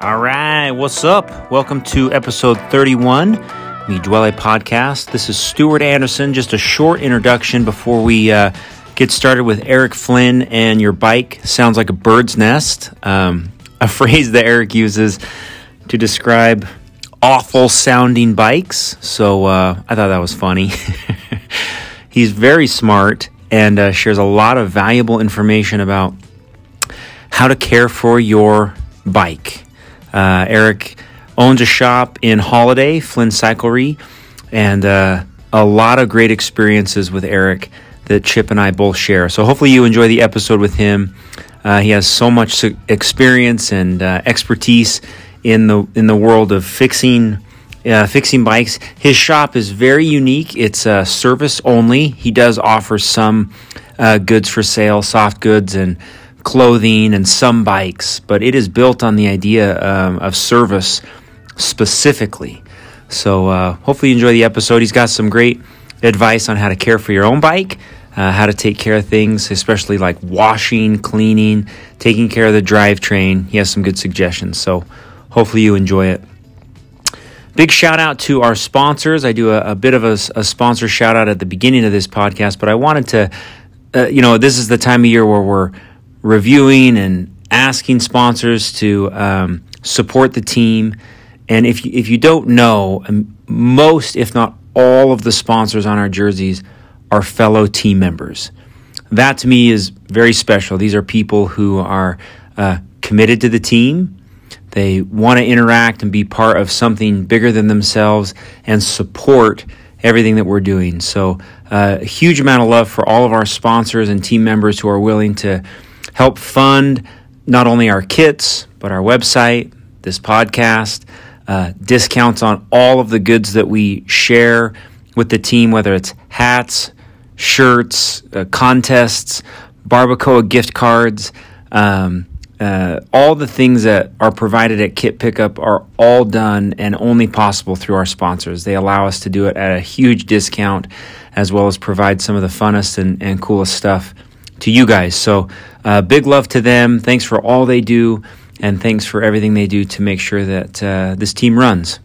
All right, what's up? Welcome to episode 31, the Dwelle podcast. This is Stuart Anderson. Just a short introduction before we uh, get started with Eric Flynn and your bike sounds like a bird's nest. Um, a phrase that Eric uses to describe awful sounding bikes. So uh, I thought that was funny. He's very smart and uh, shares a lot of valuable information about how to care for your bike. Uh, Eric owns a shop in Holladay, Flynn Cyclery, and uh, a lot of great experiences with Eric that Chip and I both share. So hopefully you enjoy the episode with him. Uh, he has so much experience and uh, expertise in the in the world of fixing uh, fixing bikes. His shop is very unique. It's uh, service only. He does offer some goods for sale, soft goods and clothing and some bikes, but it is built on the idea um, of service specifically. So uh, hopefully you enjoy the episode. He's got some great advice on how to care for your own bike, uh, how to take care of things, especially like washing, cleaning, taking care of the drivetrain. He has some good suggestions. So hopefully you enjoy it. Big shout out to our sponsors. I do a, a bit of a, a, sponsor shout out at the beginning of this podcast, but I wanted to, uh, you know, this is the time of year where we're reviewing and asking sponsors to um, support the team. And if you, if you don't know, most, if not all, of the sponsors on our jerseys are fellow team members. That to me is very special. These are people who are uh, committed to the team. They want to interact and be part of something bigger than themselves and support everything that we're doing. So, uh, a huge amount of love for all of our sponsors and team members who are willing to help fund not only our kits, but our website, this podcast, uh, discounts on all of the goods that we share with the team, whether it's hats, shirts, uh, contests, barbacoa gift cards. Um, uh, all the things that are provided at Kit Pickup are all done and only possible through our sponsors. They allow us to do it at a huge discount, as well as provide some of the funnest and, and coolest stuff to you guys. So, uh, big love to them. Thanks for all they do, and thanks for everything they do to make sure that uh, this team runs.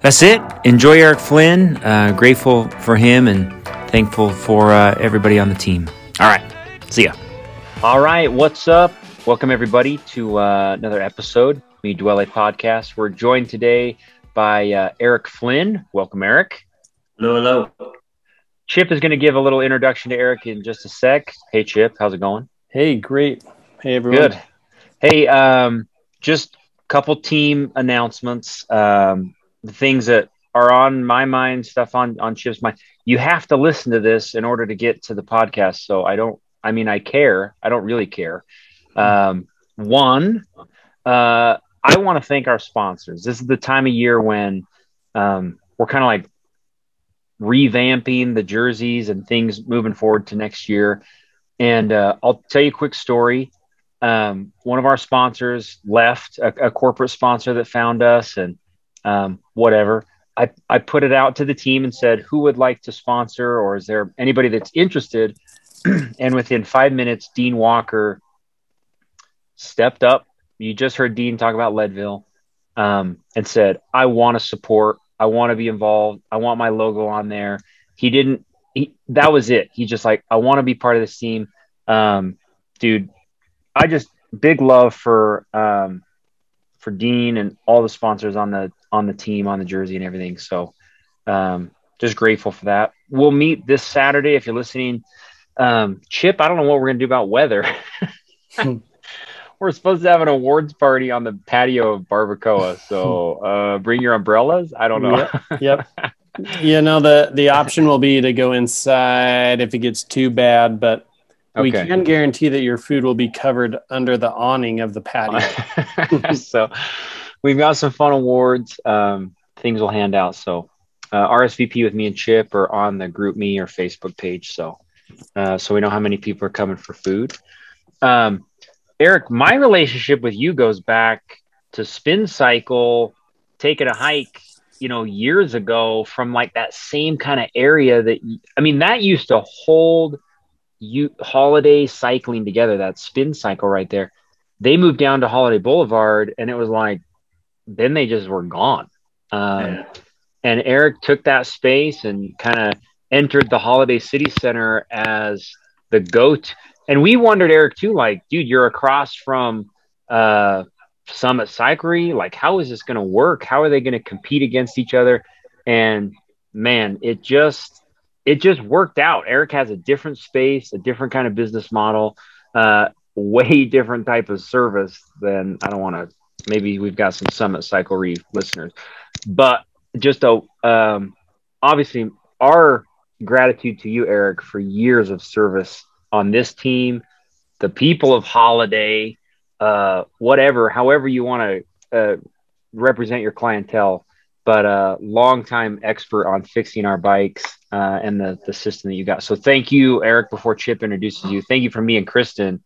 That's it. Enjoy Eric Flynn. Uh, grateful for him and thankful for uh, everybody on the team. All right. See ya. All right. What's up? Welcome, everybody, to uh, another episode, Me Dwelle podcast. We're joined today by uh, Eric Flynn. Welcome, Eric. Hello, hello. Chip is going to give a little introduction to Eric in just a sec. Hey, Chip, how's it going? Hey, great. Hey, everyone. Good. Hey, um, just a couple team announcements. Um, the things that are on my mind, stuff on on Chip's mind. You have to listen to this in order to get to the podcast. So I don't. I mean, I care. I don't really care. Um, one, uh, I want to thank our sponsors. This is the time of year when um, we're kind of like revamping the jerseys and things moving forward to next year. And uh, I'll tell you a quick story. Um, one of our sponsors left, a, a, corporate sponsor that found us, and um, whatever. I, I put it out to the team and said, who would like to sponsor, or is there anybody that's interested? and within five minutes, Dean Walker stepped up. You just heard Dean talk about Leadville um, and said, I want to support I want to be involved. I want my logo on there. He didn't. He, that was it. He just like I want to be part of this team, um, dude. I just big love for um, for Dean and all the sponsors on the on the team on the jersey and everything. So um, just grateful for that. We'll meet this Saturday if you're listening. Um, Chip, I don't know what we're gonna do about weather. we're supposed to have an awards party on the patio of Barbacoa. So uh, bring your umbrellas. I don't know. Yep. yep. you know the the option will be to go inside if it gets too bad, but okay. we can guarantee that your food will be covered under the awning of the patio. so we've got some fun awards. Um, things will hand out. So uh, RSVP with me and Chip or on the GroupMe or Facebook page. So uh, so we know how many people are coming for food. Um, Eric, my relationship with you goes back to spin cycle, taking a hike, you know, years ago from like that same kind of area that I mean, that used to hold you holiday cycling together, that spin cycle right there. They moved down to Holladay Boulevard and it was like then they just were gone. Um, yeah. And Eric took that space and kind of entered the Holladay City Center as the goat. And we wondered, Eric, too, like, dude, you're across from uh, Summit Cyclery. Like, how is this going to work? How are they going to compete against each other? And man, it just it just worked out. Eric has a different space, a different kind of business model, uh, way different type of service than I don't want to. Maybe we've got some Summit Cyclery listeners, but just a um, obviously our gratitude to you, Eric, for years of service on this team, the people of Holladay, uh, whatever, however you want to uh, represent your clientele, but a longtime expert on fixing our bikes uh, and the the system that you got. So thank you, Eric. Before Chip introduces you, thank you for me and Kristen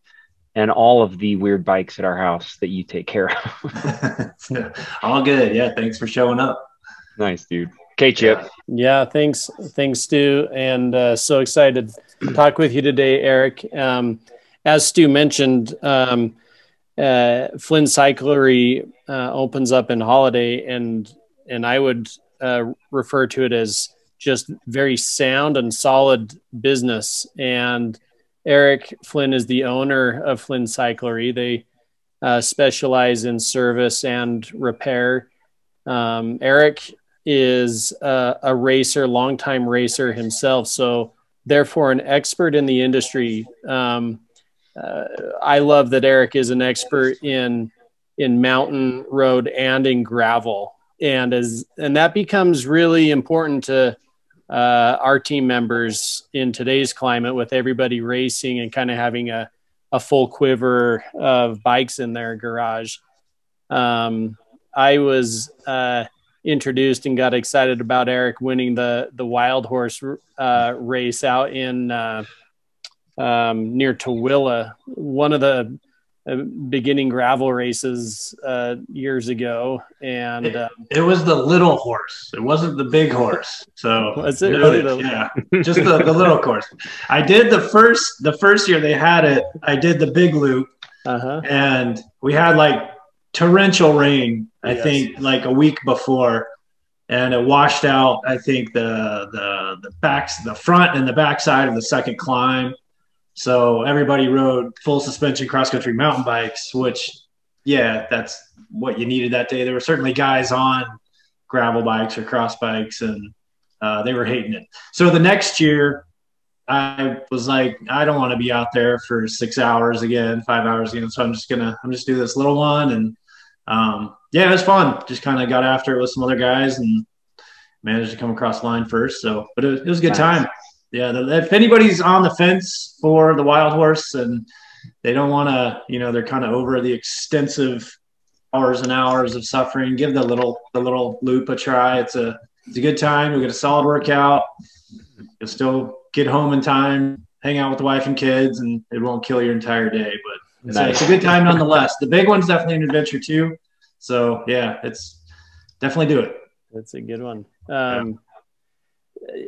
and all of the weird bikes at our house that you take care of. all good. Yeah. Thanks for showing up. Nice, dude. Okay, Chip. Yeah, thanks, thanks, Stu, and uh, so excited to talk with you today, Eric. Um, as Stu mentioned, um, uh, Flynn Cyclery uh, opens up in Holladay, and and I would uh, refer to it as just very sound and solid business. And Eric Flynn is the owner of Flynn Cyclery. They uh, specialize in service and repair. Um, Eric is a, a racer, longtime racer himself, so therefore an expert in the industry. Um, uh, I love that Eric is an expert in in mountain road and in gravel, and as and that becomes really important to uh, our team members in today's climate with everybody racing and kind of having a a full quiver of bikes in their garage. Um, I was uh, introduced and got excited about Eric winning the the wild horse uh, race out in uh, um, near Tooele, one of the uh, beginning gravel races uh, years ago, and it, um, it, was the little horse. It wasn't the big horse. So was it really? The, yeah, just the, the little course. I did the first the first year they had it. I did the big loop, uh-huh. and we had like torrential rain. I yes. think like a week before, and it washed out. I think the the the backs, the front and the backside of the second climb. So everybody rode full suspension cross country mountain bikes, which yeah, that's what you needed that day. There were certainly guys on gravel bikes or cross bikes, and uh, they were hating it. So the next year, I was like, I don't want to be out there for six hours again, five hours again. So I'm just gonna, I'm just do this little one and um, yeah, it was fun. Just kind of got after it with some other guys and managed to come across the line first. So, but it was, it was a good nice. time. Yeah, the, if anybody's on the fence for the wild horse and they don't want to, you know, they're kind of over the extensive hours and hours of suffering. Give the little the little loop a try. It's a it's a good time. You get a solid workout. You'll still get home in time, hang out with the wife and kids, and it won't kill your entire day. But nice. a, it's a good time nonetheless. The big one's definitely an adventure too. So yeah, it's definitely do it. That's a good one. Um,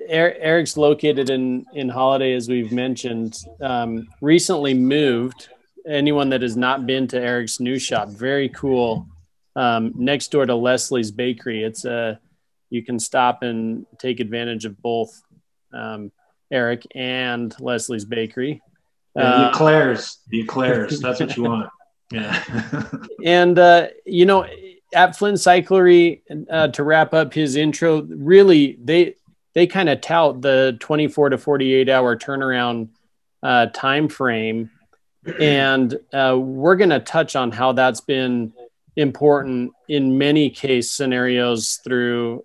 Eric's located in in Holladay, as we've mentioned. Um, recently moved. Anyone that has not been to Eric's new shop, very cool. Um, next door to Leslie's Bakery. It's a you can stop and take advantage of both um, Eric and Leslie's Bakery. The uh, eclairs, the eclairs. That's what you want. Yeah. and uh, you know, at Flynn Cyclery, uh, to wrap up his intro, really they they kind of tout the 24 to 48 hour turnaround uh, time frame, and uh, we're going to touch on how that's been important in many case scenarios through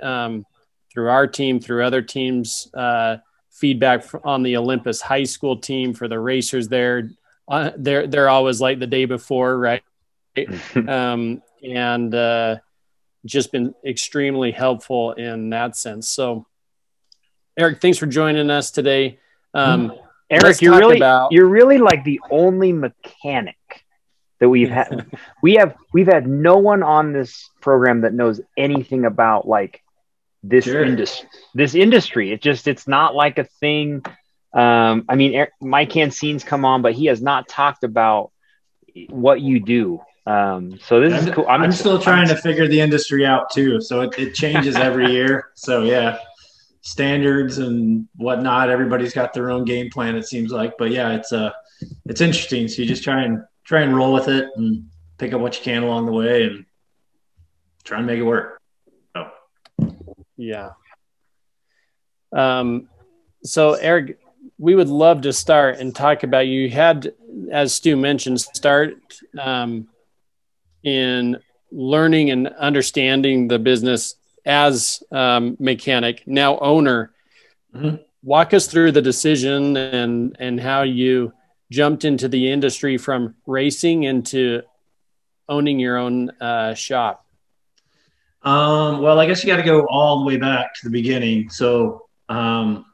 um, through our team, through other teams. Uh, feedback on the Olympus high school team for the racers there. Uh, they're they're always like the day before, right? um, and uh, just been extremely helpful in that sense. So, Eric, thanks for joining us today. Um, mm-hmm. Eric, you're really about... you're really like the only mechanic that we've had. we have we've had no one on this program that knows anything about like this sure. industry this industry it just it's not like a thing um, i mean mike Hansines come on but he has not talked about what you do Um, so this I'm, is cool. I'm, I'm still trying I'm, to figure the industry out too. So it, it changes every year. So yeah, standards and whatnot. Everybody's got their own game plan. It seems like, but yeah, it's uh, it's interesting. So you just try and try and roll with it and pick up what you can along the way and try and make it work. Yeah. Um, so Eric, we would love to start and talk about you had, as Stu mentioned, start um, in learning and understanding the business as um, mechanic, now owner. Mm-hmm. Walk us through the decision and and how you jumped into the industry from racing into owning your own uh, shop. Um, well, I guess you got to go all the way back to the beginning. So, um,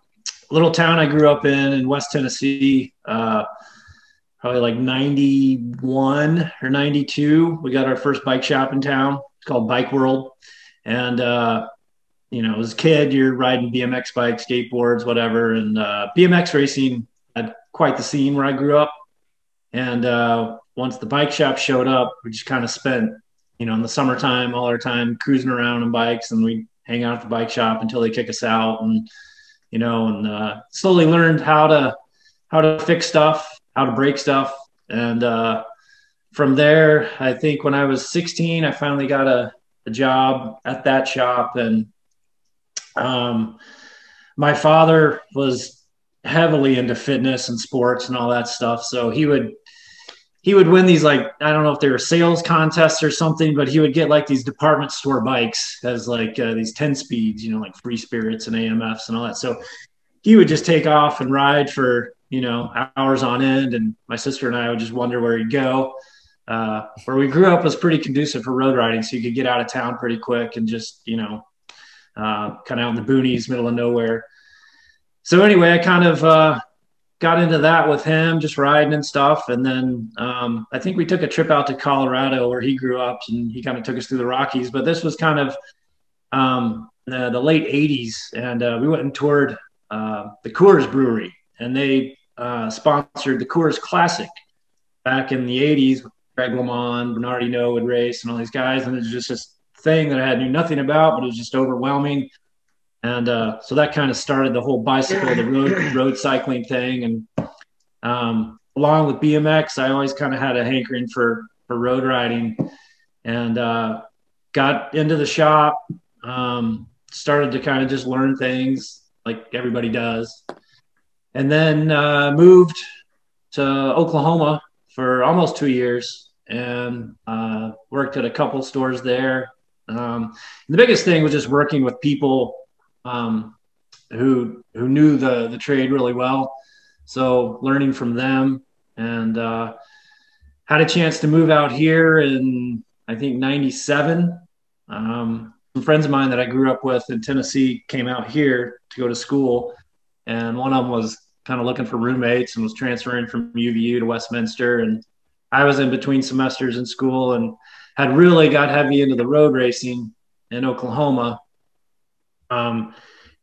little town I grew up in in West Tennessee. Uh, probably like 91 or 92 we got our first bike shop in town it's called bike world and uh, you know as a kid you're riding bmx bikes skateboards whatever and uh, bmx racing had quite the scene where i grew up and uh, once the bike shop showed up we just kind of spent you know in the summertime all our time cruising around on bikes and we hang out at the bike shop until they kick us out and you know and uh, slowly learned how to how to fix stuff how to break stuff. And uh, from there, I think when I was 16, I finally got a, a job at that shop. And um, my father was heavily into fitness and sports and all that stuff. So he would he would win these like I don't know if they were sales contests or something, but he would get like these department store bikes as like uh, these ten speeds, you know, like free spirits and AMFs and all that. So he would just take off and ride for you know, hours on end. And my sister and I would just wonder where he'd go. Uh, where we grew up was pretty conducive for road riding, so you could get out of town pretty quick and just, you know, uh, kind of out in the boonies, middle of nowhere. So anyway, I kind of uh, got into that with him, just riding and stuff. And then um, I think we took a trip out to Colorado where he grew up, and he kind of took us through the Rockies. But this was kind of um, the, the, late '80s, and uh, we went and toured uh, the Coors Brewery, and they uh, sponsored the Coors Classic back in the 80s. Greg LeMond, Bernard Hinault would race, and all these guys. And it was just this thing that I had knew nothing about, but it was just overwhelming. And uh, so that kind of started the whole bicycle, the road road cycling thing. And um, along with BMX, I always kind of had a hankering for for road riding, and uh, got into the shop. Um, started to kind of just learn things like everybody does and then uh, moved to Oklahoma for almost two years and uh, worked at a couple stores there. Um, the biggest thing was just working with people um, who who knew the the trade really well. So learning from them and uh, had a chance to move out here in I think '97. Um, some friends of mine that I grew up with in Tennessee came out here to go to school and one of them was kind of looking for roommates and was transferring from UVU to Westminster. And I was in between semesters in school and had really got heavy into the road racing in Oklahoma. Um,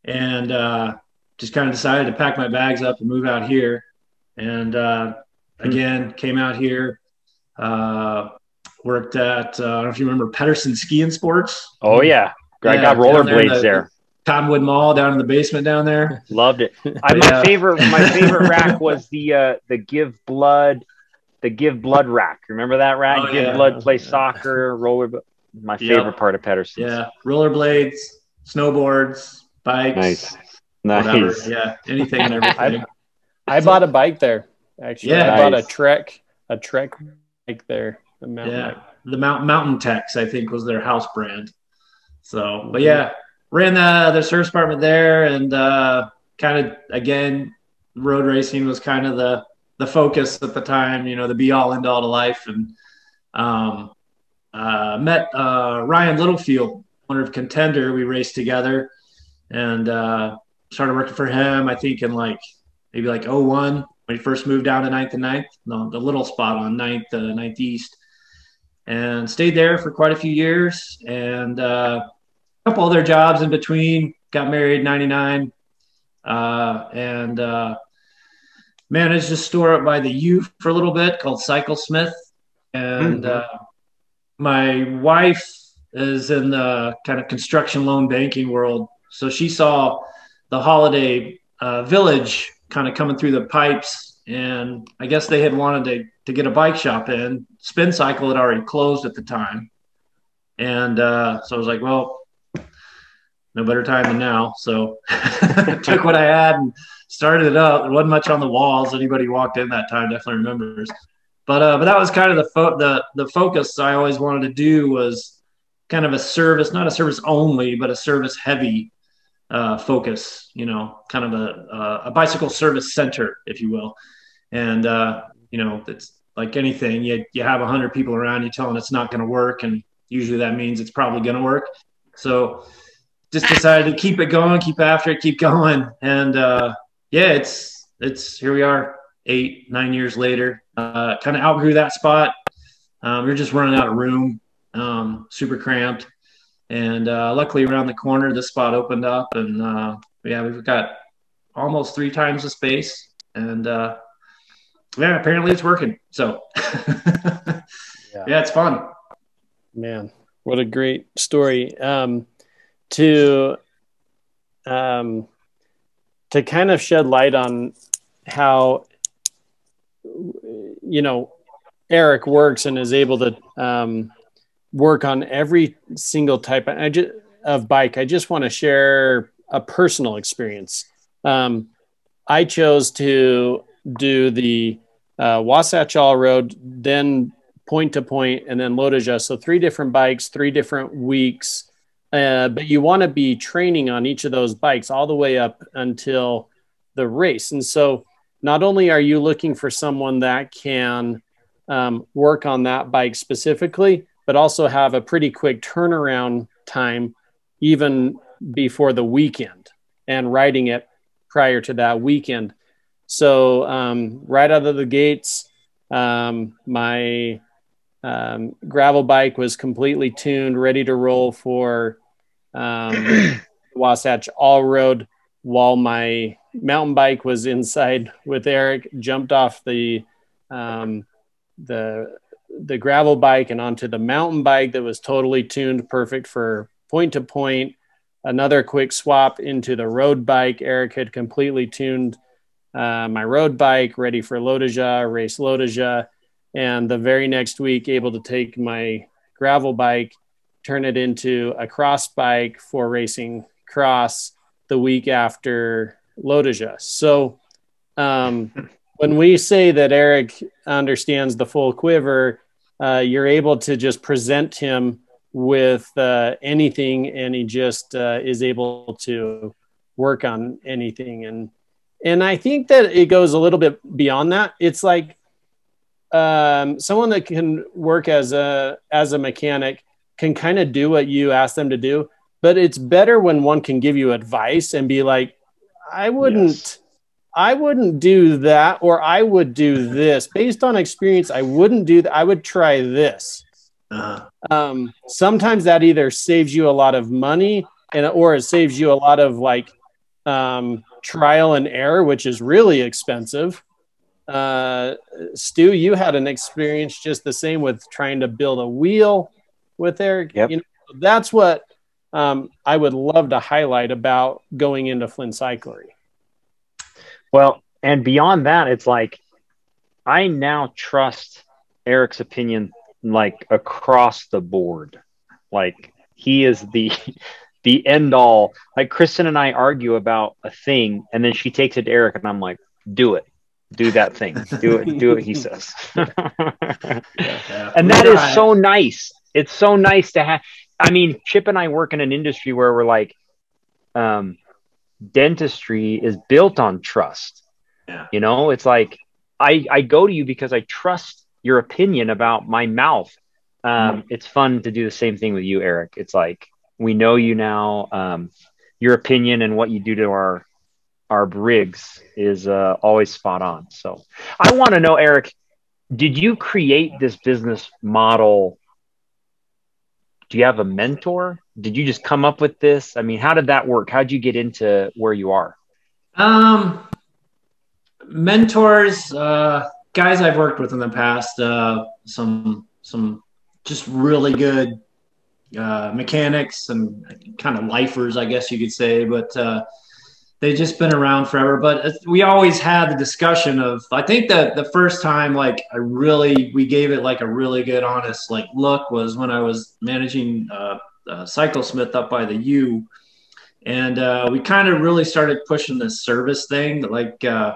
and uh, just kind of decided to pack my bags up and move out here. And uh, again, came out here, uh, worked at, uh, I don't know if you remember Pedersen Ski and Sports. Oh, yeah. I yeah, got rollerblades there, there. Cottonwood Mall down in the basement down there. Loved it. I, my favorite, my favorite rack was the uh, the Give Blood, the Give Blood rack. Remember that rack? Oh, Give yeah. Blood, play soccer, roller. My favorite part of Pedersen. Yeah, rollerblades, snowboards, bikes. Nice, nice. Whatever. Yeah, anything and everything. I, I bought a bike there. Actually, yeah, I nice. bought a Trek, a Trek bike there. The yeah, bike. the Mount Mountain Tex, I think, was their house brand. So, but yeah, ran the the service department there, and uh, kind of again, road racing was kind of the the focus at the time. You know, the be all end all to life, and um, uh, met uh, Ryan Littlefield, owner of Contender. We raced together, and uh, started working for him. I think in like maybe like 01 when he first moved down to ninth and ninth, no, the little spot on ninth, uh, ninth east, and stayed there for quite a few years. And uh, a couple other jobs in between. Got married 99 uh, and uh, managed a store up by the U for a little bit called Cyclesmith. And mm-hmm. uh, my wife is in the kind of construction loan banking world, so she saw the Holladay uh, village kind of coming through the pipes, and I guess they had wanted to to get a bike shop in. Spin Cycle had already closed at the time, and uh, so I was like, well, no better time than now. So took what I had and started it up. There wasn't much on the walls. Anybody walked in that time definitely remembers. But uh, but that was kind of the fo- the the focus I always wanted to do was kind of a service, not a service only, but a service heavy uh, focus. You know, kind of a a bicycle service center, if you will. And uh, you know, it's like anything. You you have hundred people around you telling it's not going to work, and usually that means it's probably going to work. So just decided to keep it going, keep after it, keep going, and uh, yeah, it's it's here we are, eight nine years later. Uh, kind of outgrew that spot. Um, we are just running out of room, um, super cramped, and uh, luckily around the corner this spot opened up, and uh, yeah, we've got almost three times the space, and uh, yeah, apparently it's working. So yeah. yeah, it's fun. Man, what a great story. Um, to um, to kind of shed light on how you know Eric works and is able to um, work on every single type of bike. I just want to share a personal experience. Um, I chose to do the uh, Wasatch All Road, then point to point, and then LOTOJA. So three different bikes, three different weeks uh, but you want to be training on each of those bikes all the way up until the race. And so, not only are you looking for someone that can um, work on that bike specifically, but also have a pretty quick turnaround time, even before the weekend, and riding it prior to that weekend. So, um, right out of the gates, um, my um, gravel bike was completely tuned, ready to roll for um, Wasatch All Road, while my mountain bike was inside with Eric. Jumped off the um, the the gravel bike and onto the mountain bike that was totally tuned, perfect for point to point. Another quick swap into the road bike. Eric had completely tuned uh, my road bike, ready for LOTOJA, race LOTOJA and the very next week able to take my gravel bike turn it into a cross bike for racing cross the week after LOTOJA. So um, when we say that Eric understands the full quiver, uh, you're able to just present him with uh, anything, and he just uh, is able to work on anything. And and I think that it goes a little bit beyond that. It's like um, someone that can work as a as a mechanic can kind of do what you ask them to do but it's better when one can give you advice and be like i wouldn't yes. I wouldn't do that or i would do this based on experience i wouldn't do that i would try this uh-huh. um, sometimes that either saves you a lot of money and or it saves you a lot of like um, trial and error which is really expensive uh, Stu, you had an experience just the same with trying to build a wheel with Eric. Yep. You know, that's what um, I would love to highlight about going into Flynn Cyclery. Well, and beyond that, it's like I now trust Eric's opinion like across the board. Like he is the the end all. Like Kristen and I argue about a thing, and then she takes it to Eric, and I'm like, "Do it, do that thing, do it, do what he says." yeah. And that is so nice it's so nice to have. I mean, Chip and I work in an industry where we're like, um, dentistry is built on trust. Yeah. You know, it's like I I go to you because I trust your opinion about my mouth. Um, mm-hmm. It's fun to do the same thing with you, Eric. It's like we know you now. Um, your opinion and what you do to our our rigs is uh, always spot on. So I want to know, Eric, did you create this business model do you have a mentor? Did you just come up with this? I mean, how did that work? How did you get into where you are? Um, mentors, uh, guys I've worked with in the past, uh, some some just really good uh, mechanics and kind of lifers, I guess you could say. But uh, they've just been around forever. But we always had the discussion of. I think that the first time, like I really, we gave it like a really good, honest like look was when I was managing uh, uh, Cyclesmith up by the U, and uh, we kind of really started pushing this service thing. Like uh,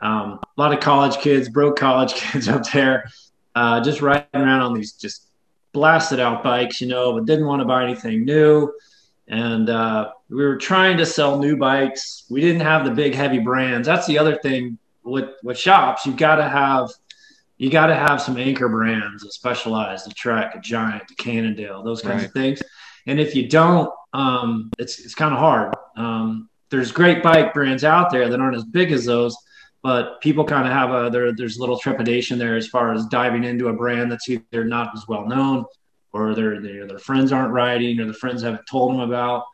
um, a lot of college kids, broke college kids up there, uh, just riding around on these just blasted out bikes, you know, but didn't want to buy anything new. And uh, we were trying to sell new bikes. We didn't have the big heavy brands. That's the other thing with with shops. You've got to have you got to have some anchor brands, a Specialized, a Trek, a Giant, a Cannondale, those kinds right. of things. And if you don't, um, it's it's kind of hard. Um, there's great bike brands out there that aren't as big as those, but people kind of have a there, there's a little trepidation there as far as diving into a brand that's either not as well known or their their, their friends aren't riding or the friends haven't told them about.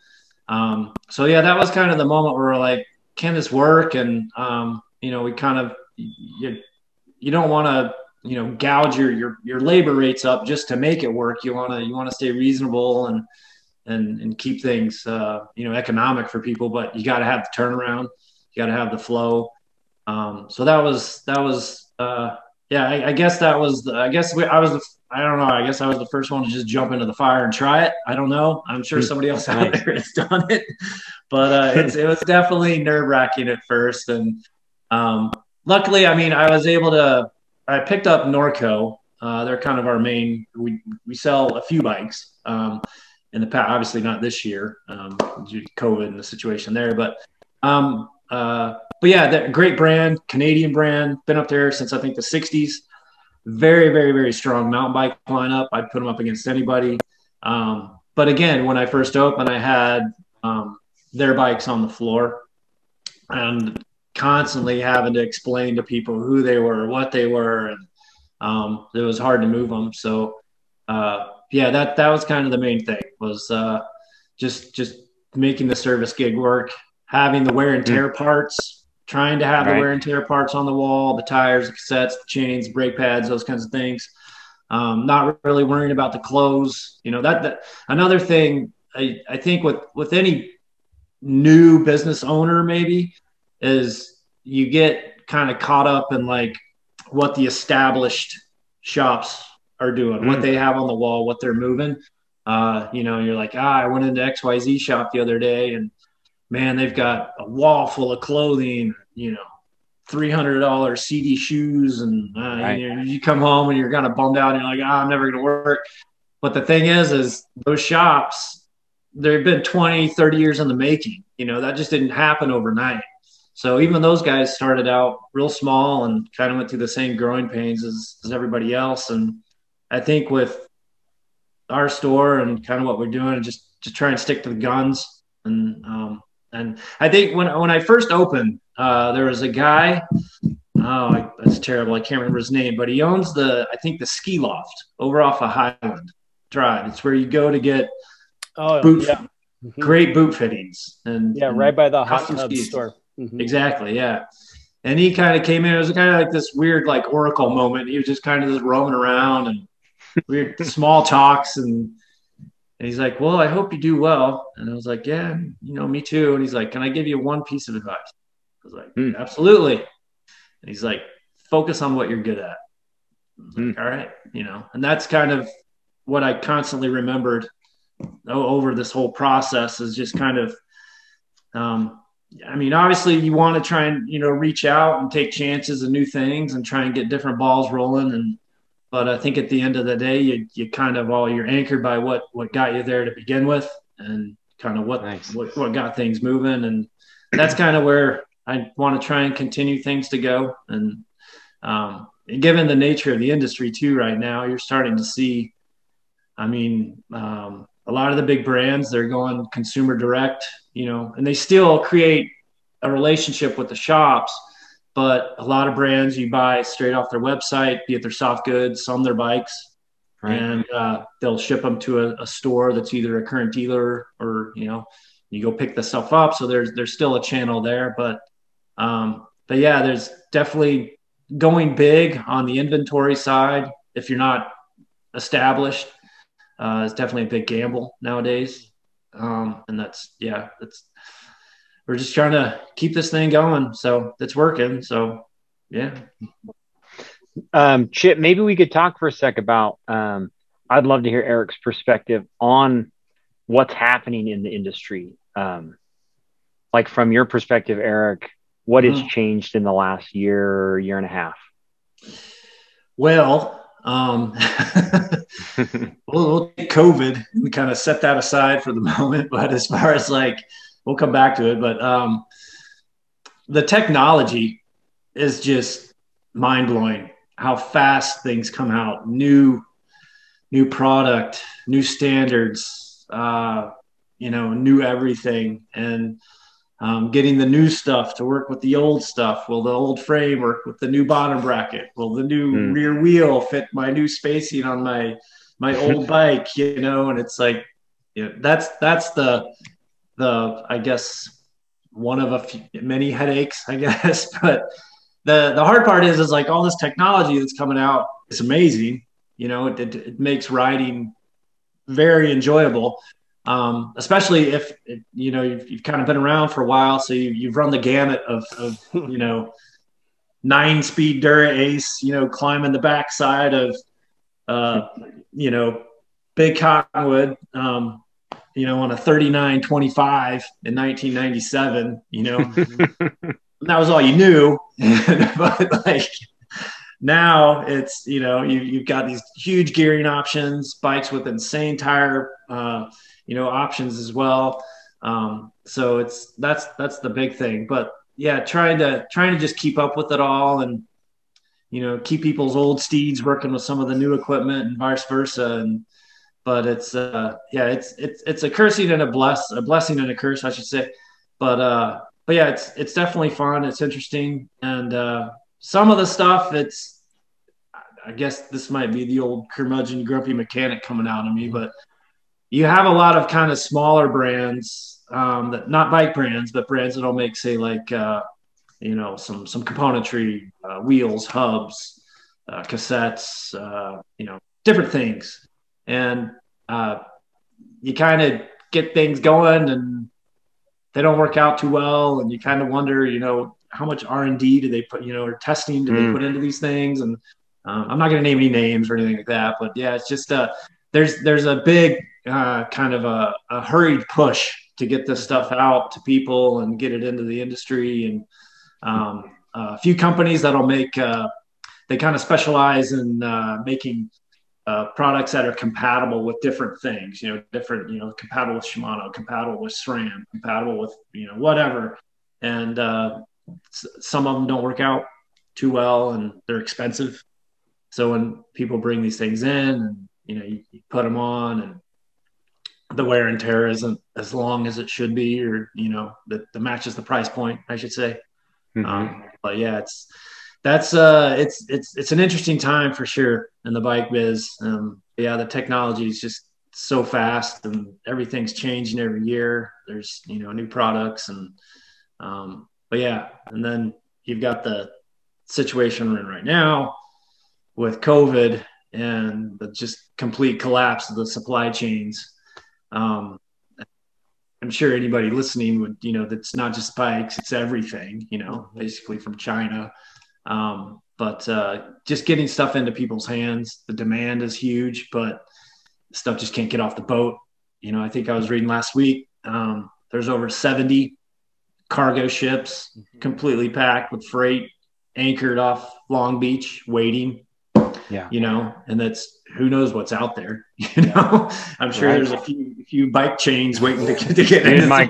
Um, so yeah, that was kind of the moment where we're like, can this work? And um, you know, we kind of you, you don't want to you know gouge your, your your labor rates up just to make it work. You want to you want to stay reasonable and and and keep things uh, you know economic for people, but you got to have the turnaround. You got to have the flow. Um, so that was that was uh, yeah. I, I, guess that was the, I guess we, I was the, I don't know. I guess I was the first one to just jump into the fire and try it. I don't know. I'm sure hmm. somebody else out there has done it, but uh, it was definitely nerve wracking at first. And um, luckily, I mean, I was able to. I picked up Norco. Uh, they're kind of our main. We we sell a few bikes. Um, in the past, obviously not this year um, due to COVID and the situation there, but um, uh, but yeah, that great brand, Canadian brand, been up there since I think the 60s. Very, very, very strong mountain bike lineup. I'd put them up against anybody. Um, but again, when I first opened, I had um, their bikes on the floor and constantly having to explain to people who they were, what they were, and um, it was hard to move them. So uh, yeah, that that was kind of the main thing was uh, just just making the service gig work having the wear and tear mm. parts, trying to have right. the wear and tear parts on the wall, the tires, the cassettes, the chains, brake pads, those kinds of things. Um, not really worrying about the clothes. You know that that another thing I, I think with with any new business owner maybe is you get kind of caught up in like what the established shops are doing, mm. what they have on the wall, what they're moving. Uh, you know, you're like, ah, I went into XYZ shop the other day and man, they've got a wall full of clothing, you know, three hundred dollars Sidi shoes, and uh, right. you, know, you, come home and you're kind of bummed out, and you're like, oh, I'm never going to work. But the thing is, is those shops, they've been 20, 30 years in the making. You know, that just didn't happen overnight. So even those guys started out real small and kind of went through the same growing pains as, as everybody else. And I think with our store and kind of what we're doing, just to try and stick to the guns and um, and I think when when I first opened, uh, there was a guy. Oh, that's terrible. I can't remember his name, but he owns the I think the ski loft over off of Highland Drive. It's where you go to get oh boot, yeah. Great boot fittings and yeah, and right by the hot tub skis. store. Mm-hmm. Exactly, yeah. And he kind of came in. It was kind of like this weird, like oracle moment. He was just kind of just roaming around and weird small talks and and he's like, Well, I hope you do well. And I was like, Yeah, you know, me too. And he's like, Can I give you one piece of advice? I was like, mm. Absolutely. And he's like, Focus on what you're good at. Mm. Like, All right. You know, and that's kind of what I constantly remembered over this whole process is just kind of, um, I mean, obviously you want to try and, you know, reach out and take chances and new things and try and get different balls rolling. And, but I think at the end of the day, you, you kind of all you're anchored by what what got you there to begin with, and kind of what nice. what, what got things moving, and that's kind of where I want to try and continue things to go. And um, given the nature of the industry too, right now, you're starting to see. I mean, um, a lot of the big brands they're going consumer direct, you know, and they still create a relationship with the shops but a lot of brands you buy straight off their website, be it their soft goods, some their bikes, right. and uh, they'll ship them to a, a, store that's either a current dealer or you know you go pick the stuff up. So there's there's still a channel there, but um, but yeah, there's definitely going big on the inventory side. If you're not established uh, is definitely a big gamble nowadays. Um, and that's yeah, that's we're just trying to keep this thing going. So it's working. So yeah. Um, Chip, maybe we could talk for a sec about. Um, I'd love to hear Eric's perspective on what's happening in the industry. Um, like from your perspective, Eric, what has mm-hmm. changed in the last year, year and a half? Well, um, we'll, we'll take COVID and kind of set that aside for the moment. But as far as like, we'll come back to it. But um, the technology is just mind blowing. How fast things come out, new, new product, new standards, uh, you know, new everything, and um, getting the new stuff to work with the old stuff. Will the old frame work with the new bottom bracket? Will the new mm. rear wheel fit my new spacing on my my old bike? You know, and it's like, you know, that's that's the the I guess one of a few, many headaches, I guess. But the the hard part is is like all this technology that's coming out. It's amazing. You know, it, it, it makes riding very enjoyable um, especially if you know you've, you've, kind of been around for a while, so you, have run the gamut of, of you know nine speed Dura Ace, you know, climbing the backside of uh, you know big cottonwood, um, you know, on a 3925 in 1997, you know, that was all you knew, but like now it's you know you, you've got these huge gearing options bikes with insane tire uh, you know options as well. Um, so it's that's that's the big thing. But yeah, trying to trying to just keep up with it all and you know keep people's old steeds working with some of the new equipment and vice versa. And but it's uh, yeah, it's it's it's a cursing and a bless a blessing and a curse, I should say. But uh, but yeah, it's it's definitely fun. It's interesting, and uh, some of the stuff it's I guess this might be the old curmudgeon grumpy mechanic coming out of me, but you have a lot of kind of smaller brands um, that not bike brands, but brands that'll make say like uh, you know some some componentry, uh, wheels, hubs, uh, cassettes, uh, you know different things, and uh, you kind of get things going and they don't work out too well, and you kind of wonder, you know, how much R and D do they put, you know, or testing do mm. they put into these things? And um, I'm not going to name any names or anything like that, but yeah, it's just uh, there's there's a big uh, kind of a, a, hurried push to get this stuff out to people and get it into the industry. And um, a few companies that'll make, uh, they kind of specialize in uh, making uh, products that are compatible with different things, you know, different, you know, compatible with Shimano, compatible with SRAM, compatible with, you know, whatever. And uh, some of them don't work out too well and they're expensive. So when people bring these things in and, you know, you, you put them on and the wear and tear isn't as long as it should be, or you know, that the matches the price point, I should say. Mm-hmm. Um, but yeah, it's that's uh, it's it's it's an interesting time for sure in the bike biz. Um, yeah, the technology is just so fast, and everything's changing every year. There's you know new products, and um, but yeah, and then you've got the situation we're in right now with COVID and the just complete collapse of the supply chains um, I'm sure anybody listening would, you know, that's not just bikes, it's everything, you know, basically from China. Um, but uh, just getting stuff into people's hands, the demand is huge, but stuff just can't get off the boat. You know, I think I was reading last week, um, there's over 70 cargo ships mm-hmm. completely packed with freight anchored off Long Beach waiting. Yeah. You know, and that's who knows what's out there. You know, I'm sure right. there's a few a few bike chains waiting to, to get in my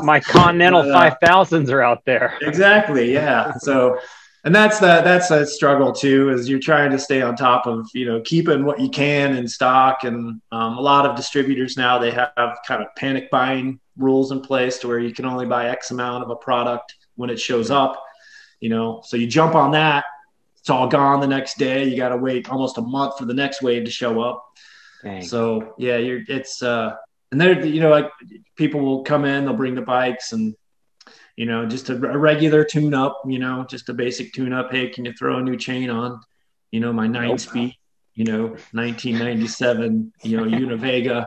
my Continental uh, five thousands are out there. Exactly. Yeah. So, and that's the that's a struggle too, is you're trying to stay on top of you know keeping what you can in stock, and um, a lot of distributors now they have kind of panic buying rules in place to where you can only buy X amount of a product when it shows up. You know, so you jump on that it's all gone the next day. You got to wait almost a month for the next wave to show up. Dang. So yeah, you're it's uh, and they're you know like people will come in, they'll bring the bikes and you know just a, a regular tune up, you know, just a basic tune up. Hey, can you throw a new chain on? You know, my nine speed. you know, 1997, you know, Univega,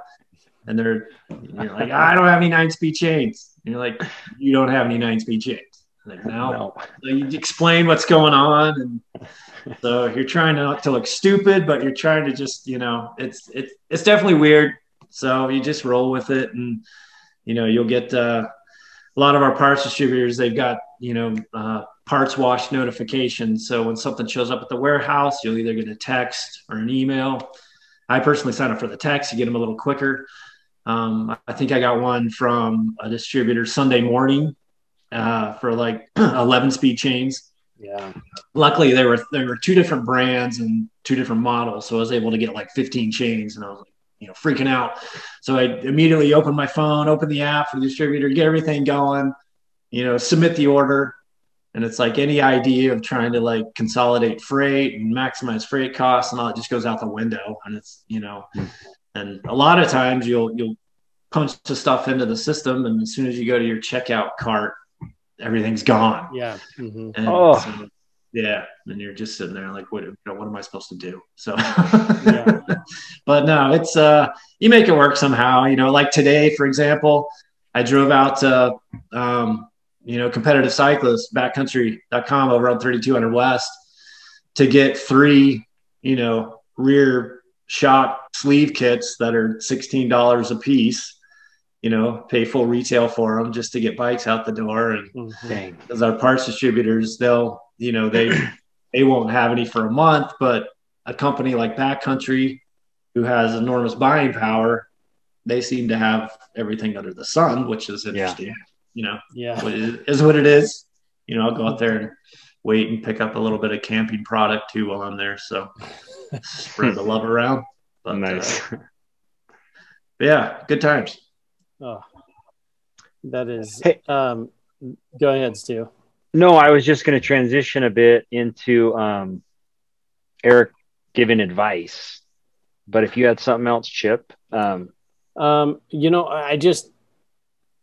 and they're you're like, I don't have any nine speed chains. And you're like, you don't have any nine speed chains. Like, no. no. So you explain what's going on, and so you're trying not to look stupid, but you're trying to just, you know, it's it's it's definitely weird. So you just roll with it, and you know, you'll get uh, a lot of our parts distributors. They've got you know uh, parts wash notifications. So when something shows up at the warehouse, you'll either get a text or an email. I personally sign up for the text. You get them a little quicker. Um, I think I got one from a distributor Sunday morning uh, for like 11 speed chains. Yeah. Luckily, there were there were two different brands and two different models, so I was able to get like 15 chains, and I was like, you know, freaking out. So I immediately opened my phone, opened the app for the distributor, get everything going, you know, submit the order, and it's like any idea of trying to like consolidate freight and maximize freight costs and all it just goes out the window, and it's you know, and a lot of times you'll you'll punch the stuff into the system, and as soon as you go to your checkout cart everything's gone. Yeah. Mm-hmm. And oh. So, yeah. And you're just sitting there like, what, you know, what am I supposed to do? So, yeah. but no, it's, uh, you make it work somehow, you know, like today, for example, I drove out to, um, you know, competitive cyclist backcountry.com over on 3200 West to get three, you know, rear shot sleeve kits that are $16 a piece you know, pay full retail for them just to get bikes out the door. And mm-hmm. as our parts distributors, they'll, you know, they they won't have any for a month, but a company like Backcountry, who has enormous buying power, they seem to have everything under the sun, which is interesting. Yeah. You know, yeah, is what it is. You know, I'll go out there and wait and pick up a little bit of camping product too while I'm there. So spread the love around. But, nice. Uh, yeah, good times. Oh, that is. Hey, um, go ahead, Stu. No, I was just going to transition a bit into um, Eric giving advice. But if you had something else, Chip. Um, um, you know, I just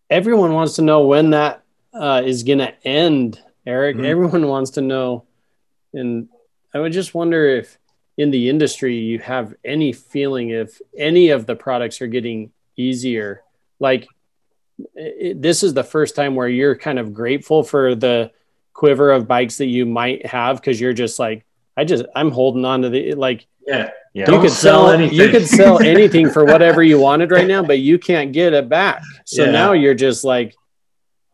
everyone wants to know when that uh, is going to end, Eric. Mm-hmm. Everyone wants to know, and I would just wonder if in the industry you have any feeling if any of the products are getting easier like it, this is the first time where you're kind of grateful for the quiver of bikes that you might have because you're just like I just I'm holding on to the like yeah yeah. You Don't could sell, sell anything. you could sell anything for whatever you wanted right now, but you can't get it back. So yeah. now you're just like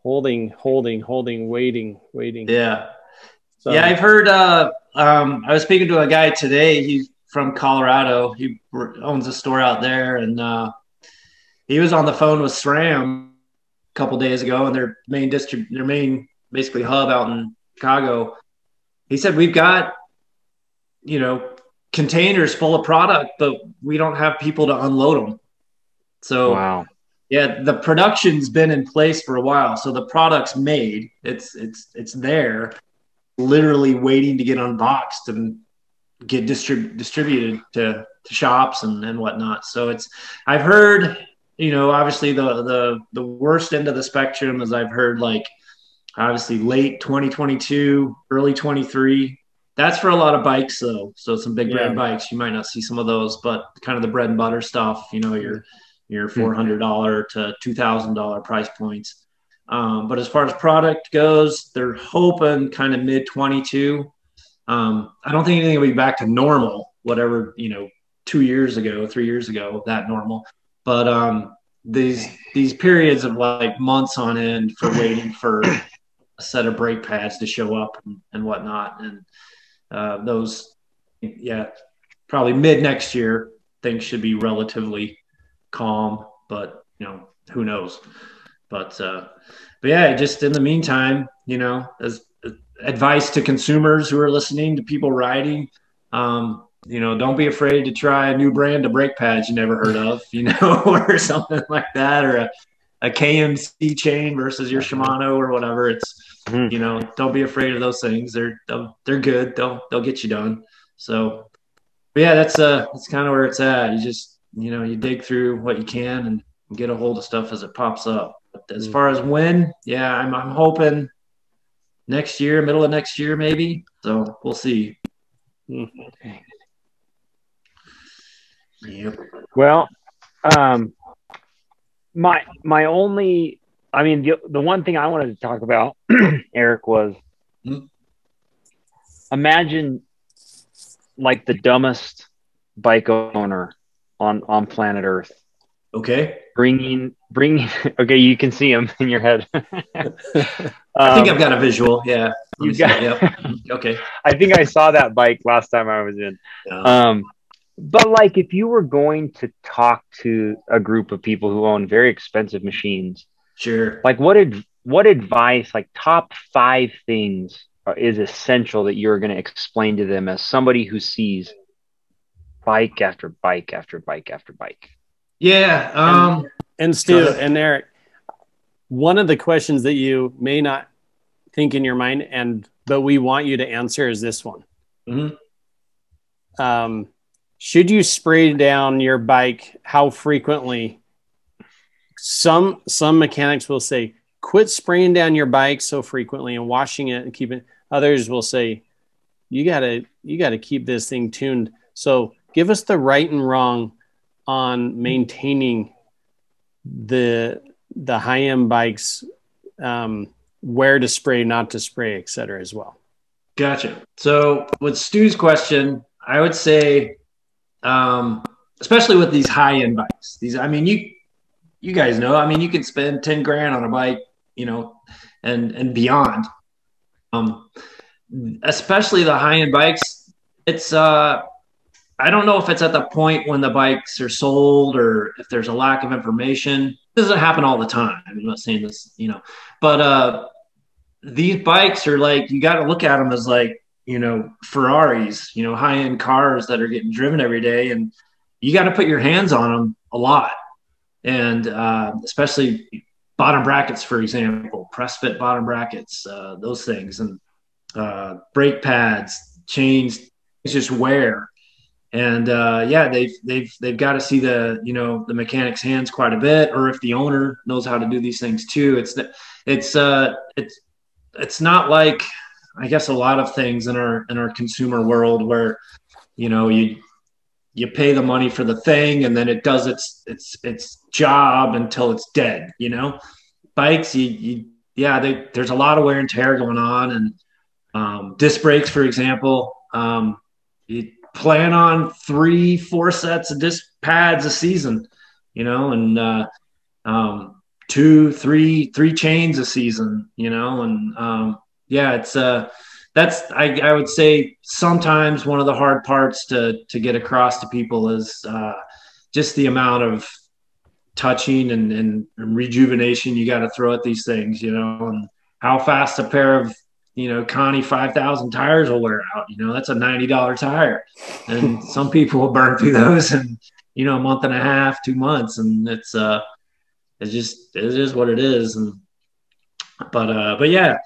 holding, holding, holding, waiting, waiting. Yeah. So. Yeah, I've heard uh um I was speaking to a guy today, he's from Colorado. He owns a store out there and uh he was on the phone with SRAM a couple days ago, and their main district, their main basically hub out in Chicago. He said we've got, you know, containers full of product, but we don't have people to unload them. So wow. Yeah, the production's been in place for a while, so the product's made. It's it's it's there, literally waiting to get unboxed and get distrib- distributed to, to shops and, and whatnot. So it's I've heard you know, obviously the the the worst end of the spectrum, as I've heard, like obviously late 2022, early 23. That's for a lot of bikes, though. So some big brand yeah. bikes, you might not see some of those, but kind of the bread and butter stuff, you know, your your four hundred dollar to two thousand dollar price points. Um, but as far as product goes, they're hoping kind of mid 22. Um, I don't think anything will be back to normal, whatever you know, two years ago, three years ago, that normal. But um, these these periods of like months on end for waiting for a set of brake pads to show up and, and whatnot, and uh, those, yeah, probably mid next year things should be relatively calm. But you know, who knows? But uh, but yeah, just in the meantime, you know, as advice to consumers who are listening to people riding. Um, you know, don't be afraid to try a new brand of brake pads you never heard of, you know, or something like that, or a, a KMC chain versus your Shimano or whatever. It's, mm-hmm. you know, don't be afraid of those things. They're they're good. They'll they'll get you done. So, but yeah, that's uh that's kind of where it's at. You just you know you dig through what you can and get a hold of stuff as it pops up. But as mm-hmm. far as when, yeah, I'm I'm hoping next year, middle of next year maybe. So we'll see. Mm-hmm. Well, um, my my only, I mean, the the one thing I wanted to talk about, Eric, was mm-hmm. imagine like the dumbest bike owner on on planet Earth. Okay. Bringing bringing. Okay, you can see him in your head. I think I've got a visual. Yeah. You got. Yep. Okay. I think I saw that bike last time I was in. Um, but like, if you were going to talk to a group of people who own very expensive machines, sure. Like, what ad- what advice? Like, top five things is essential that you're going to explain to them as somebody who sees bike after bike after bike after bike. Yeah. Um, and, and Stu and Eric, one of the questions that you may not think in your mind, and but we want you to answer is this one. Mm-hmm. Um, should you spray down your bike? How frequently? Some some mechanics will say, quit spraying down your bike so frequently and washing it and keeping. Others will say, you gotta you gotta keep this thing tuned. So give us the right and wrong on maintaining the the high end bikes, um, where to spray, not to spray, et cetera, as well. Gotcha. So with Stu's question, I would say, um, especially with these high end bikes, these I mean you you guys know, I mean you can spend ten grand on a bike, you know, and and beyond. Um, especially the high end bikes, it's uh I don't know if it's at the point when the bikes are sold or if there's a lack of information. This doesn't happen all the time. I'm not saying this, you know, but uh, these bikes are like you got to look at them as like you know Ferraris, you know, high end cars that are getting driven every day, and you got to put your hands on them a lot, and uh, especially bottom brackets, for example, press fit bottom brackets, uh, those things, and uh, brake pads, chains, just wear and uh, yeah, they've they've they've got to see the you know the mechanic's hands quite a bit, or if the owner knows how to do these things too. It's it's uh it's it's not like I guess a lot of things in our in our consumer world where you know you you pay the money for the thing and then it does its its its job until it's dead. You know, bikes you, you yeah they, there's a lot of wear and tear going on and um, disc brakes for example. Um, you, plan on three, four sets of disc pads a season, you know, and uh, um, two, three, three chains a season, you know, and um, yeah, it's uh, that's I, I would say sometimes one of the hard parts to to get across to people is uh, just the amount of touching and, and rejuvenation you got to throw at these things, you know, and how fast a pair of you know, Conti 5000 tires will wear out. You know, that's a $90 tire. And some people will burn through those in, you know, a month and a half, two months. And it's, uh, it's just, it is what it is. And, but, uh, but yeah.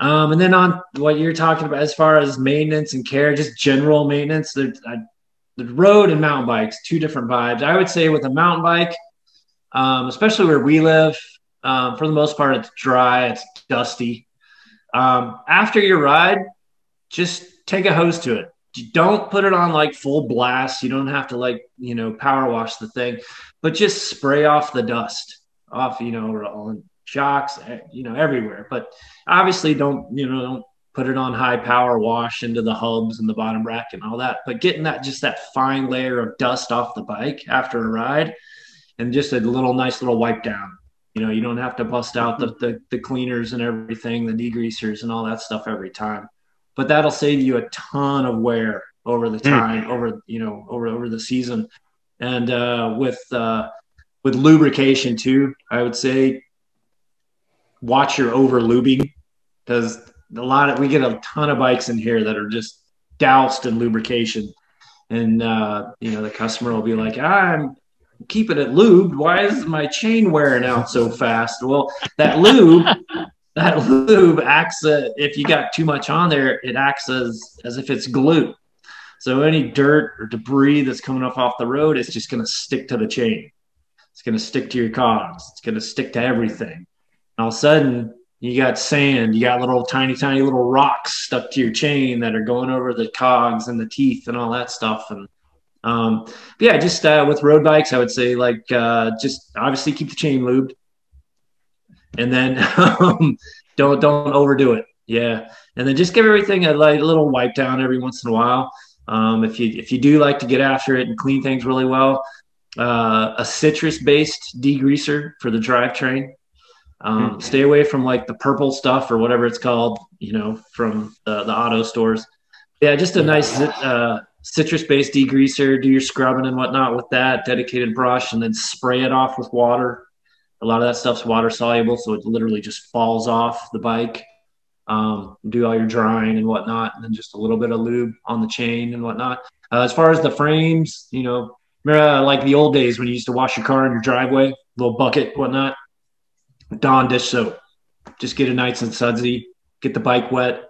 Um, and then on what you're talking about as far as maintenance and care, just general maintenance, the, the road and mountain bikes, two different vibes. I would say with a mountain bike, um, especially where we live, um, for the most part, it's dry, it's dusty. Um, after your ride, just take a hose to it. don't put it on like full blast. You don't have to like, you know, power wash the thing, but just spray off the dust off, you know, shocks, eh, you know, everywhere. But obviously don't, you know, don't put it on high power wash into the hubs and the bottom bracket and all that. But getting that just that fine layer of dust off the bike after a ride and just a little nice little wipe down you know, you don't have to bust out the, the, the cleaners and everything, the degreasers and all that stuff every time. But that'll save you a ton of wear over the hmm. time, mm. over you know, over over the season. And uh, with uh, with lubrication too, I would say watch your over lubing because a lot of we get a ton of bikes in here that are just doused in lubrication and uh, you know the customer will be like i'm keeping it lubed. Why is my chain wearing out so fast? Well, that lube, that lube acts uh, if you got too much on there, it acts as as if it's glue. So any dirt or debris that's coming up off the road, it's just going to stick to the chain. It's going to stick to your cogs. It's going to stick to everything. All of a sudden, you got sand. You got little tiny, tiny little rocks stuck to your chain that are going over the cogs and the teeth and all that stuff. And Um, yeah, just uh, with road bikes, I would say like uh, just obviously keep the chain lubed, and then um, don't don't overdo it. Yeah, and then just give everything a, like, little wipe down every once in a while. Um, if you if you do like to get after it and clean things really well, uh, a citrus based degreaser for the drivetrain. Um, mm-hmm. Stay away from like the purple stuff or whatever it's called, you know, from the, the auto stores. Yeah, just a nice uh, citrus based degreaser. Do your scrubbing and whatnot with that dedicated brush, and then spray it off with water. A lot of that stuff's water soluble, so it literally just falls off the bike. Um, do all your drying and whatnot, and then just a little bit of lube on the chain and whatnot. Uh, as far as the frames, you know, uh, like the old days when you used to wash your car in your driveway, little bucket, whatnot. Dawn dish soap. Just get it nice and sudsy. Get the bike wet.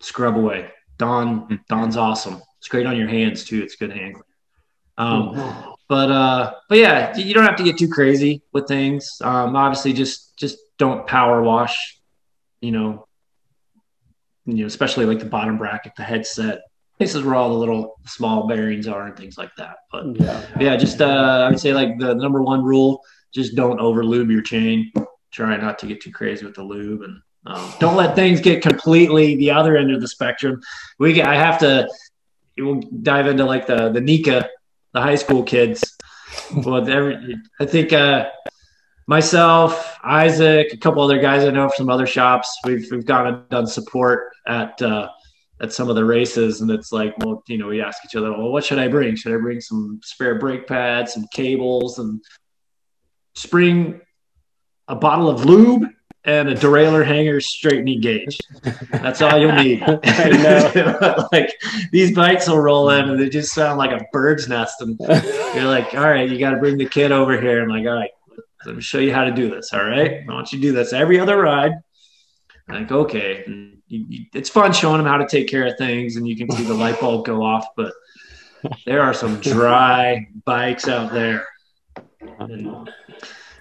Scrub away. Dawn. Dawn's awesome. It's great on your hands too. It's good handling. Um, but uh, but yeah, you don't have to get too crazy with things. Um, obviously, just just don't power wash. You know, you know, especially like the bottom bracket, the headset, places where all the little small bearings are and things like that. But yeah, yeah just uh, I would say like the number one rule: just don't over lube your chain. Try not to get too crazy with the lube and um, don't let things get completely the other end of the spectrum. We I have to we'll dive into like the the NICA, the high school kids. well, every, I think uh, myself, Isaac, a couple other guys I know from some other shops, we've we've gone and done support at uh, at some of the races, and it's like, well, you know, we ask each other, well, what should I bring? Should I bring some spare brake pads, some cables, and spring a bottle of lube and a derailleur hanger straightening gauge. That's all you'll need. like these bikes will roll in and they just sound like a bird's nest. And you're like, all right, you got to bring the kid over here. And like, all right, let me show you how to do this. All right. I want you to do this every other ride. like, okay. You, you, it's fun showing them how to take care of things and you can see the light bulb go off, but there are some dry bikes out there. And,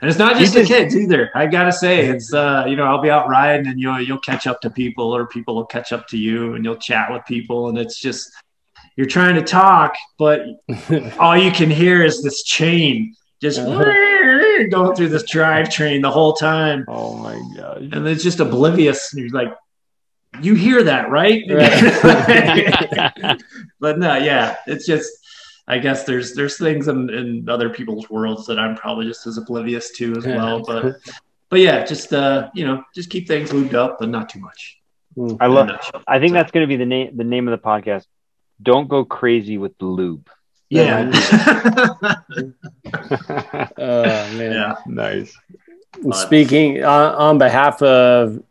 and it's not just the kids either. I gotta say, it's uh, you know, I'll be out riding and you'll you'll catch up to people or people will catch up to you and you'll chat with people and it's just you're trying to talk, but all you can hear is this chain just uh-huh. going through this drivetrain the whole time. Oh my god! And it's just oblivious. And you're like, you hear that, right? right. but no, yeah, it's just I guess there's there's things in, in other people's worlds that I'm probably just as oblivious to as well. But but yeah, just uh, you know, just keep things lubed up, but not too much. Hmm. I love. I think so. that's going to be the name the name of the podcast. Don't go crazy with the lube. Yeah. oh man. Yeah. Nice. Speaking on, on behalf of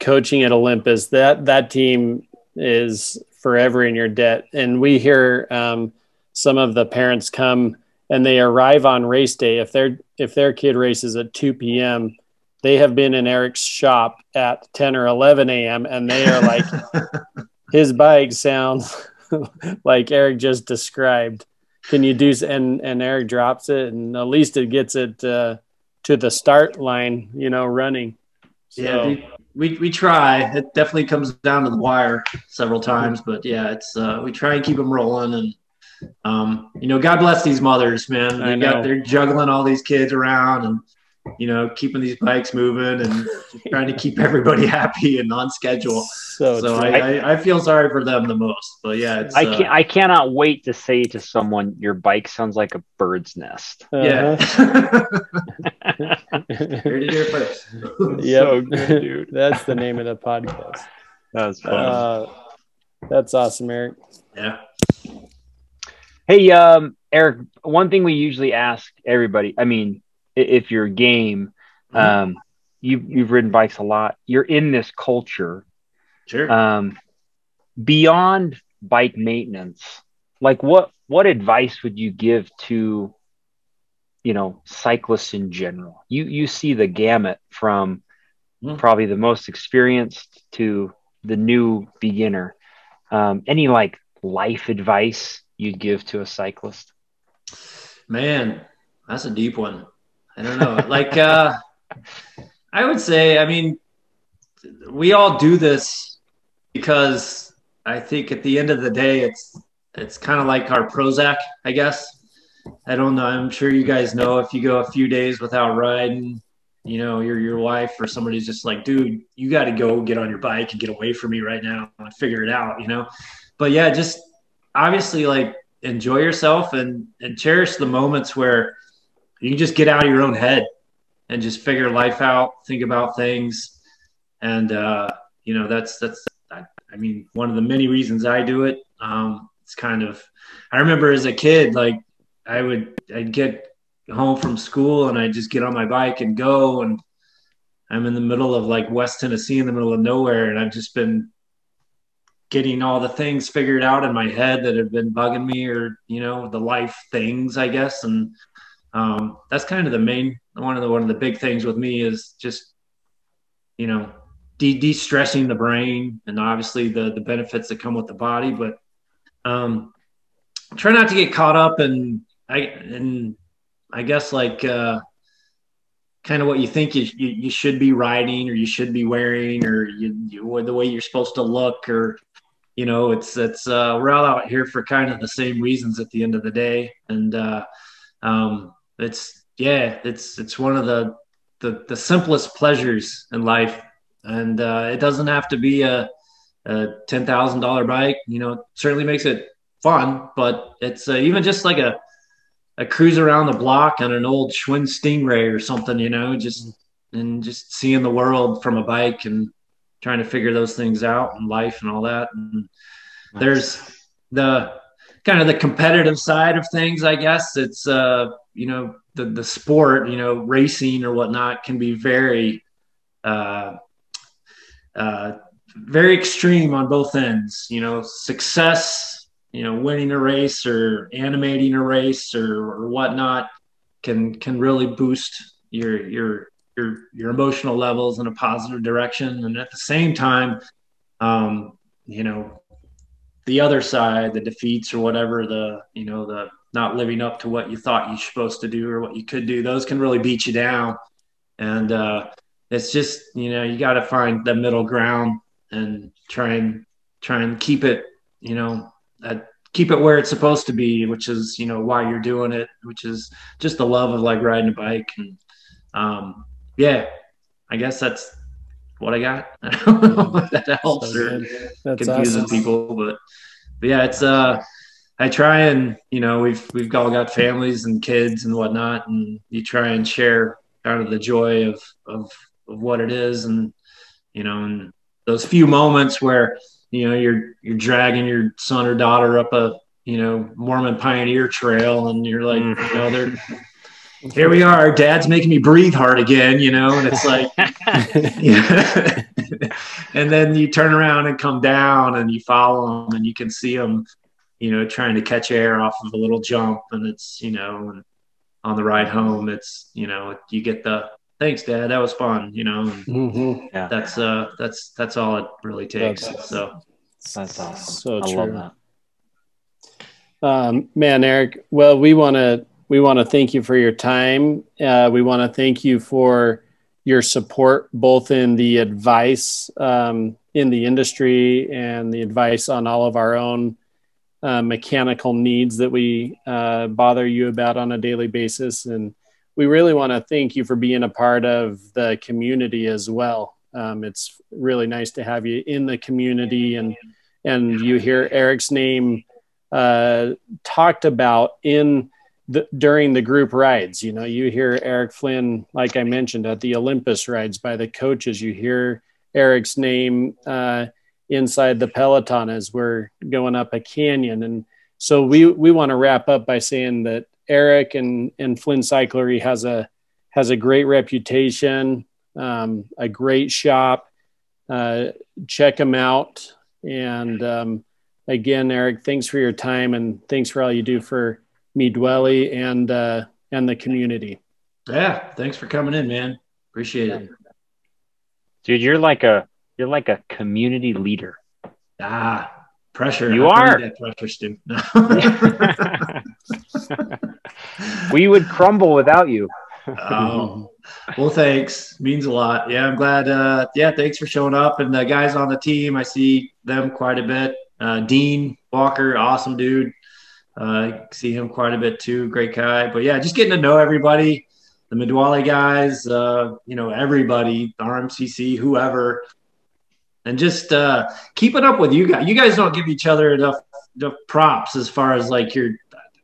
coaching at Olympus, that that team is forever in your debt, and we hear um, some of the parents come and they arrive on race day. If their if their kid races at 2 p.m they have been in eric's shop at 10 or 11 a.m and they are like his bike sounds like eric just described. Can you do and and eric drops it and at least it gets it uh, to the start line you know running. So. yeah we, we, we try. It definitely comes down to the wire several times but yeah it's uh, we try and keep them rolling and um, you know, God bless these mothers, man. They got they're juggling all these kids around and you know keeping these bikes moving and trying to keep everybody happy and on schedule. So, so I, I, I, feel sorry for them the most. But yeah, I can uh, I cannot wait to say to someone, your bike sounds like a bird's nest. Yeah. Uh-huh. Here to hear first. yep. So good, dude. That's the name of the podcast. That was fun. Uh, that's awesome, Eric. Yeah. Hey, um, Eric, one thing we usually ask everybody, I mean, if you're game, mm-hmm. um, you, you've ridden bikes a lot, you're in this culture. Sure. Um, beyond bike maintenance, like what, what advice would you give to, you know, cyclists in general? You, you see the gamut from mm. probably the most experienced to the new beginner. Um, any like life advice you'd give to a cyclist? Man, that's a deep one. I don't know. like, uh, I would say, I mean, we all do this because I think at the end of the day, it's it's kind of like our Prozac, I guess. I don't know. I'm sure you guys know if you go a few days without riding, you know, your your wife or somebody's just like, dude, you got to go get on your bike and get away from me right now and figure it out, you know. But yeah, just obviously like enjoy yourself and and cherish the moments where you can just get out of your own head and just figure life out, think about things, and uh, you know that's that's I mean one of the many reasons I do it. Um, it's kind of I remember as a kid like I would I'd get home from school and I'd just get on my bike and go and I'm in the middle of like West Tennessee in the middle of nowhere and I've just been getting all the things figured out in my head that have been bugging me or you know the life things I guess. And um, that's kind of the main one of the one of the big things with me is just you know de- de-stressing the brain and obviously the the benefits that come with the body. But um, try not to get caught up in I and I guess like uh, kind of what you think you, you, you should be riding or you should be wearing or you, you or the way you're supposed to look or you know it's it's uh, we're all out here for kind of the same reasons at the end of the day. And uh, um, it's yeah it's it's one of the the, the simplest pleasures in life. And uh, it doesn't have to be a, a ten thousand dollar bike you know it certainly makes it fun but it's uh, even just like a a cruise around the block on an old Schwinn Stingray or something, you know, just and just seeing the world from a bike and trying to figure those things out and life and all that. And nice. there's the kind of the competitive side of things, I guess. It's uh, you know, the the sport, you know, racing or whatnot can be very uh uh very extreme on both ends. You know, success you know winning a race or animating a race or, or whatnot can can really boost your your your your emotional levels in a positive direction. And at the same time um you know the other side the defeats or whatever the you know the not living up to what you thought you're supposed to do or what you could do those can really beat you down. And uh it's just you know you got to find the middle ground and try and try and keep it you know that keep it where it's supposed to be, which is you know why you're doing it, which is just the love of like riding a bike. And um, yeah, I guess that's what I got. that helps so or confuses awesome. people, but, but yeah, it's uh. I try and you know we've we've all got families and kids and whatnot, and you try and share kind of the joy of of, of what it is, and you know, and those few moments where you know you're you're dragging your son or daughter up a you know Mormon pioneer trail, and you're like, mm. you know, they're here we are. Dad's making me breathe hard again, you know, and it's like, and then you turn around and come down and you follow them and you can see them, you know, trying to catch air off of a little jump. And it's, you know, and on the ride home, it's, you know, you get the, thanks dad that was fun you know mm-hmm. yeah. that's uh that's that's all it really takes that's, so that's awesome so I true. love that um, man eric well we want to we want to thank you for your time uh, we want to thank you for your support both in the advice um, in the industry and the advice on all of our own uh, mechanical needs that we uh, bother you about on a daily basis and we really want to thank you for being a part of the community as well. Um, it's really nice to have you in the community and and you hear Eric's name uh, talked about in the, during the group rides. You know, you hear Eric Flynn, like I mentioned, at the Olympus rides by the coaches. You hear Eric's name uh, inside the peloton as we're going up a canyon, and so we we want to wrap up by saying that Eric and and Flynn Cyclery has a has a great reputation, um, a great shop. Uh, check them out. And um, again, Eric, thanks for your time and thanks for all you do for me, Dwelly, and uh, and the community. Yeah, thanks for coming in, man. Appreciate it, dude. You're like a you're like a community leader. Ah, pressure. You I are. pressure, Stu. we would crumble without you. oh, well, thanks. Means a lot. Yeah, I'm glad. Uh, yeah, thanks for showing up. And the guys on the team, I see them quite a bit. Uh, Dean Walker, awesome dude. Uh, see him quite a bit too. Great guy. But yeah, just getting to know everybody, the Midvale guys, uh, you know, everybody, RMCC, whoever, and just uh, keeping up with you guys. You guys don't give each other enough, enough props as far as like your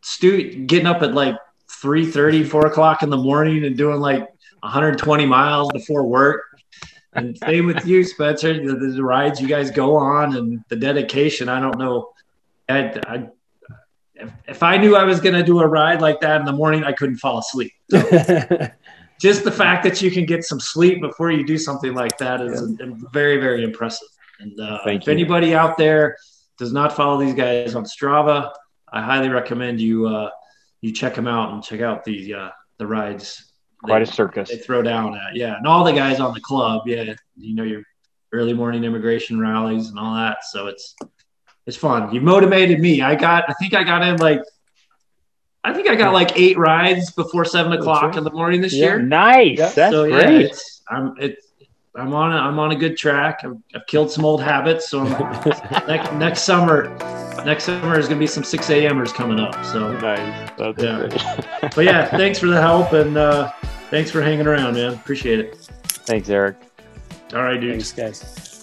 stu- getting up at like 3 30, 4 o'clock in the morning and doing like 120 miles before work. And same with you, Spencer. The, the, rides you guys go on and the dedication. I don't know. I, I if, if I knew I was going to do a ride like that in the morning, I couldn't fall asleep. So just the fact that you can get some sleep before you do something like that is yeah. very, very impressive. And uh, if you. anybody out there does not follow these guys on Strava, I highly recommend you uh, you check them out and check out the uh, the rides. Quite they, a circus. They throw down at yeah, and all the guys on the club, yeah, you know your early morning Emigration rallies and all that. So it's it's fun. You motivated me. I got I think I got in like I think I got like eight rides before seven o'clock in the morning this yeah. year. Nice. Yeah. That's so, great. Yeah, it's, I'm it's I'm on a, I'm on a good track. I've, I've killed some old habits. So next next summer, next summer is gonna be some six a.m.ers coming up. So nice. That's yeah. great. but yeah, thanks for the help and uh, thanks for hanging around, man. Appreciate it. Thanks, Eric. All right, dude. Thanks, guys.